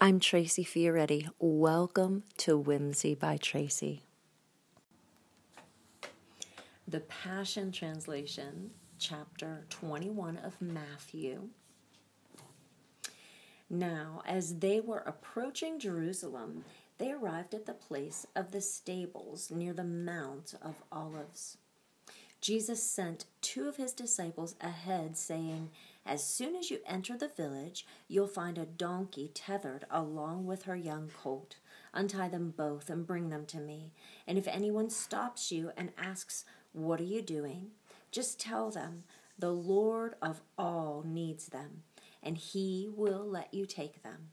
I'm Tracy Fioretti. Welcome to Whimsy by Tracy. The Passion Translation, chapter 21 of Matthew. Now, as they were approaching Jerusalem, they arrived at the place of the stables near the Mount of Olives. Jesus sent two of his disciples ahead, saying, As soon as you enter the village, you'll find a donkey tethered along with her young colt. Untie them both and bring them to me. And if anyone stops you and asks, What are you doing? just tell them, The Lord of all needs them, and he will let you take them.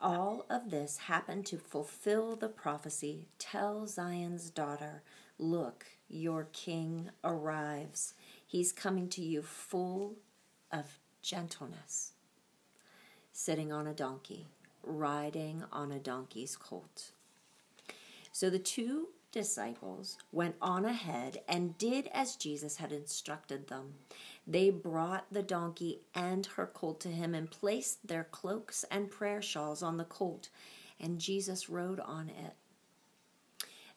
All of this happened to fulfill the prophecy Tell Zion's daughter, Look, your king arrives. He's coming to you full of gentleness, sitting on a donkey, riding on a donkey's colt. So the two disciples went on ahead and did as Jesus had instructed them. They brought the donkey and her colt to him and placed their cloaks and prayer shawls on the colt, and Jesus rode on it.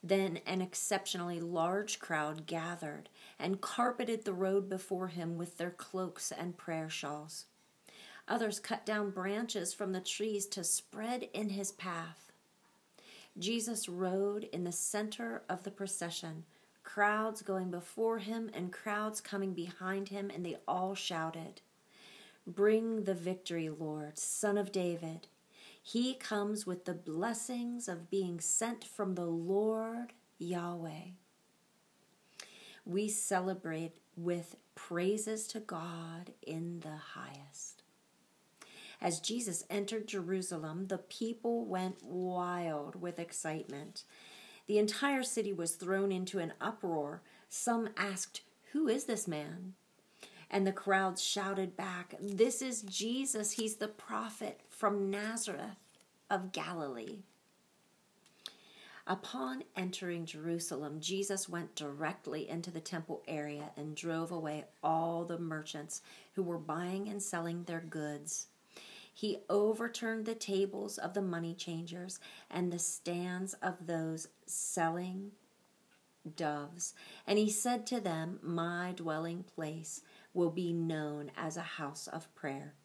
Then an exceptionally large crowd gathered and carpeted the road before him with their cloaks and prayer shawls. Others cut down branches from the trees to spread in his path. Jesus rode in the center of the procession, crowds going before him and crowds coming behind him, and they all shouted, Bring the victory, Lord, Son of David. He comes with the blessings of being sent from the Lord Yahweh. We celebrate with praises to God in the highest. As Jesus entered Jerusalem, the people went wild with excitement. The entire city was thrown into an uproar. Some asked, Who is this man? And the crowds shouted back, This is Jesus. He's the prophet from Nazareth of Galilee. Upon entering Jerusalem, Jesus went directly into the temple area and drove away all the merchants who were buying and selling their goods. He overturned the tables of the money changers and the stands of those selling doves. And he said to them, My dwelling place will be known as a house of prayer,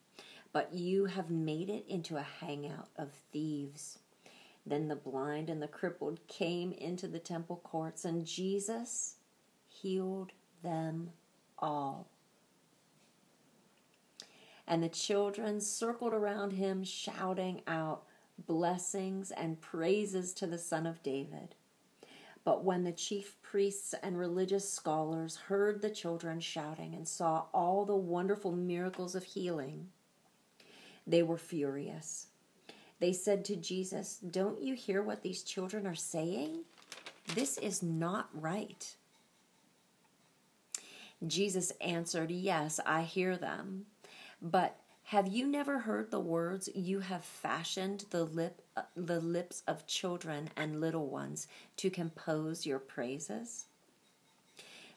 but you have made it into a hangout of thieves. Then the blind and the crippled came into the temple courts, and Jesus healed them all. And the children circled around him, shouting out blessings and praises to the Son of David. But when the chief priests and religious scholars heard the children shouting and saw all the wonderful miracles of healing, they were furious. They said to Jesus, Don't you hear what these children are saying? This is not right. Jesus answered, Yes, I hear them. But have you never heard the words, You have fashioned the, lip, the lips of children and little ones to compose your praises?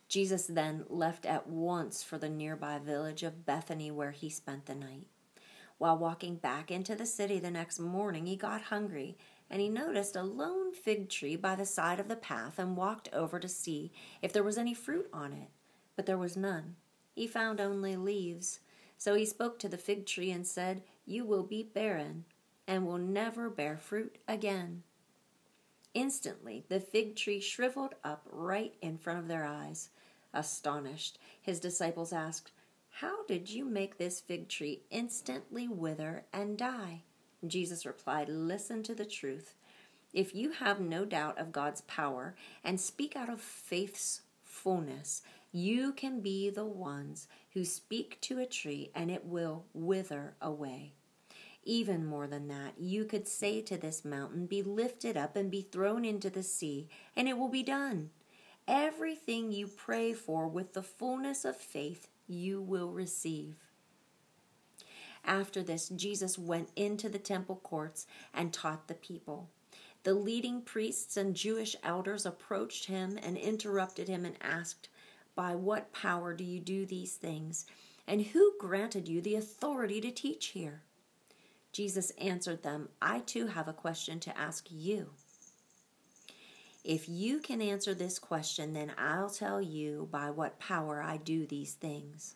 Jesus then left at once for the nearby village of Bethany where he spent the night. While walking back into the city the next morning, he got hungry and he noticed a lone fig tree by the side of the path and walked over to see if there was any fruit on it. But there was none. He found only leaves. So he spoke to the fig tree and said, You will be barren and will never bear fruit again. Instantly, the fig tree shriveled up right in front of their eyes. Astonished, his disciples asked, How did you make this fig tree instantly wither and die? Jesus replied, Listen to the truth. If you have no doubt of God's power and speak out of faith's fullness, you can be the ones who speak to a tree and it will wither away. Even more than that, you could say to this mountain, Be lifted up and be thrown into the sea, and it will be done. Everything you pray for with the fullness of faith, you will receive. After this, Jesus went into the temple courts and taught the people. The leading priests and Jewish elders approached him and interrupted him and asked, by what power do you do these things? And who granted you the authority to teach here? Jesus answered them, I too have a question to ask you. If you can answer this question, then I'll tell you by what power I do these things.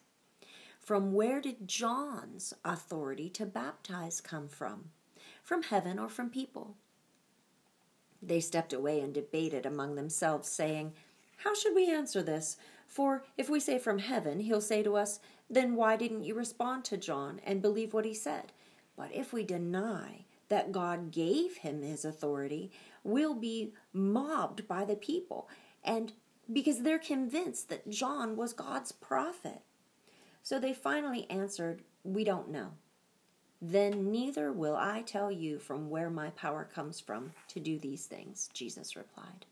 From where did John's authority to baptize come from? From heaven or from people? They stepped away and debated among themselves, saying, How should we answer this? For if we say from heaven, he'll say to us, Then why didn't you respond to John and believe what he said? But if we deny that God gave him his authority, we'll be mobbed by the people, and because they're convinced that John was God's prophet. So they finally answered, We don't know. Then neither will I tell you from where my power comes from to do these things, Jesus replied.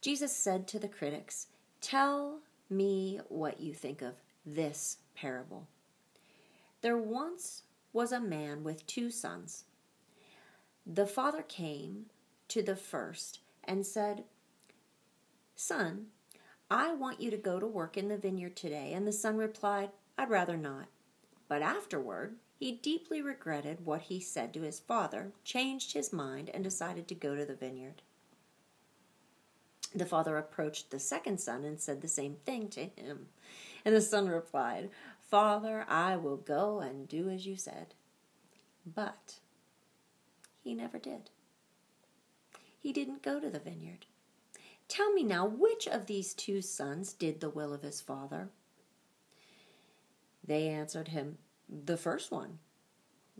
Jesus said to the critics, Tell me what you think of this parable. There once was a man with two sons. The father came to the first and said, Son, I want you to go to work in the vineyard today. And the son replied, I'd rather not. But afterward, he deeply regretted what he said to his father, changed his mind, and decided to go to the vineyard. The father approached the second son and said the same thing to him. And the son replied, Father, I will go and do as you said. But he never did. He didn't go to the vineyard. Tell me now, which of these two sons did the will of his father? They answered him, The first one.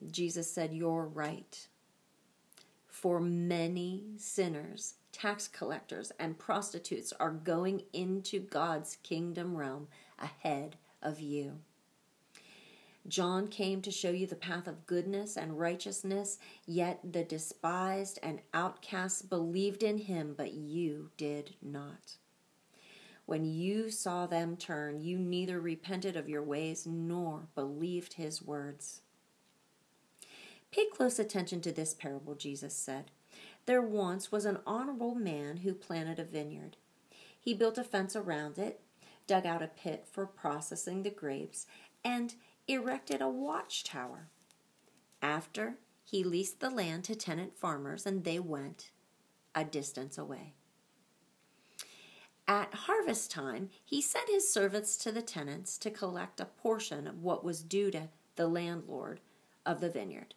Jesus said, You're right. For many sinners, tax collectors, and prostitutes are going into God's kingdom realm ahead of you. John came to show you the path of goodness and righteousness, yet the despised and outcasts believed in him, but you did not. When you saw them turn, you neither repented of your ways nor believed his words. Pay close attention to this parable, Jesus said. There once was an honorable man who planted a vineyard. He built a fence around it, dug out a pit for processing the grapes, and erected a watchtower. After, he leased the land to tenant farmers, and they went a distance away. At harvest time, he sent his servants to the tenants to collect a portion of what was due to the landlord of the vineyard.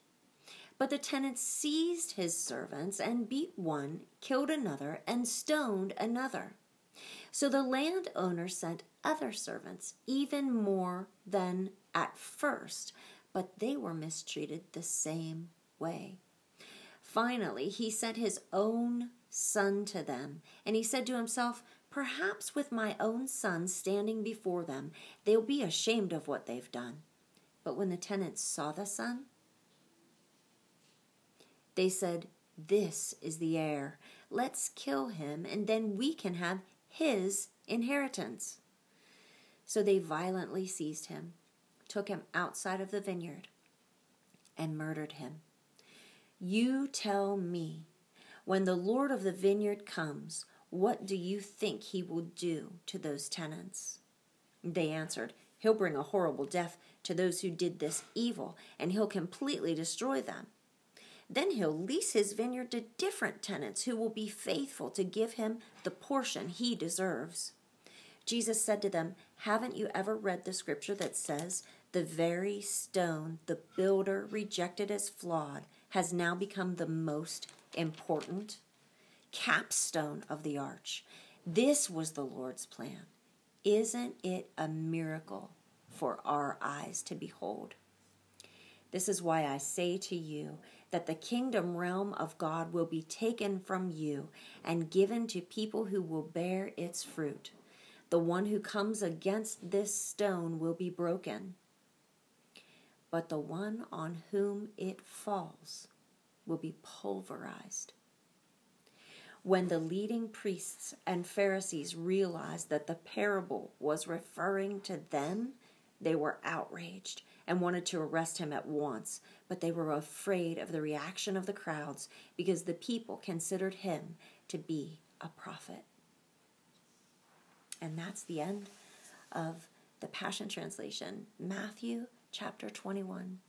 But the tenants seized his servants and beat one, killed another, and stoned another. So the landowner sent other servants, even more than at first, but they were mistreated the same way. Finally, he sent his own son to them, and he said to himself, Perhaps with my own son standing before them, they'll be ashamed of what they've done. But when the tenants saw the son, they said, This is the heir. Let's kill him, and then we can have his inheritance. So they violently seized him took him outside of the vineyard and murdered him. You tell me, when the Lord of the vineyard comes, what do you think he will do to those tenants? They answered, He'll bring a horrible death to those who did this evil, and he'll completely destroy them. Then he'll lease his vineyard to different tenants who will be faithful to give him the portion he deserves. Jesus said to them, Haven't you ever read the scripture that says, the very stone the builder rejected as flawed has now become the most important capstone of the arch. This was the Lord's plan. Isn't it a miracle for our eyes to behold? This is why I say to you that the kingdom realm of God will be taken from you and given to people who will bear its fruit. The one who comes against this stone will be broken but the one on whom it falls will be pulverized. When the leading priests and Pharisees realized that the parable was referring to them, they were outraged and wanted to arrest him at once, but they were afraid of the reaction of the crowds because the people considered him to be a prophet. And that's the end of the Passion Translation. Matthew chapter 21.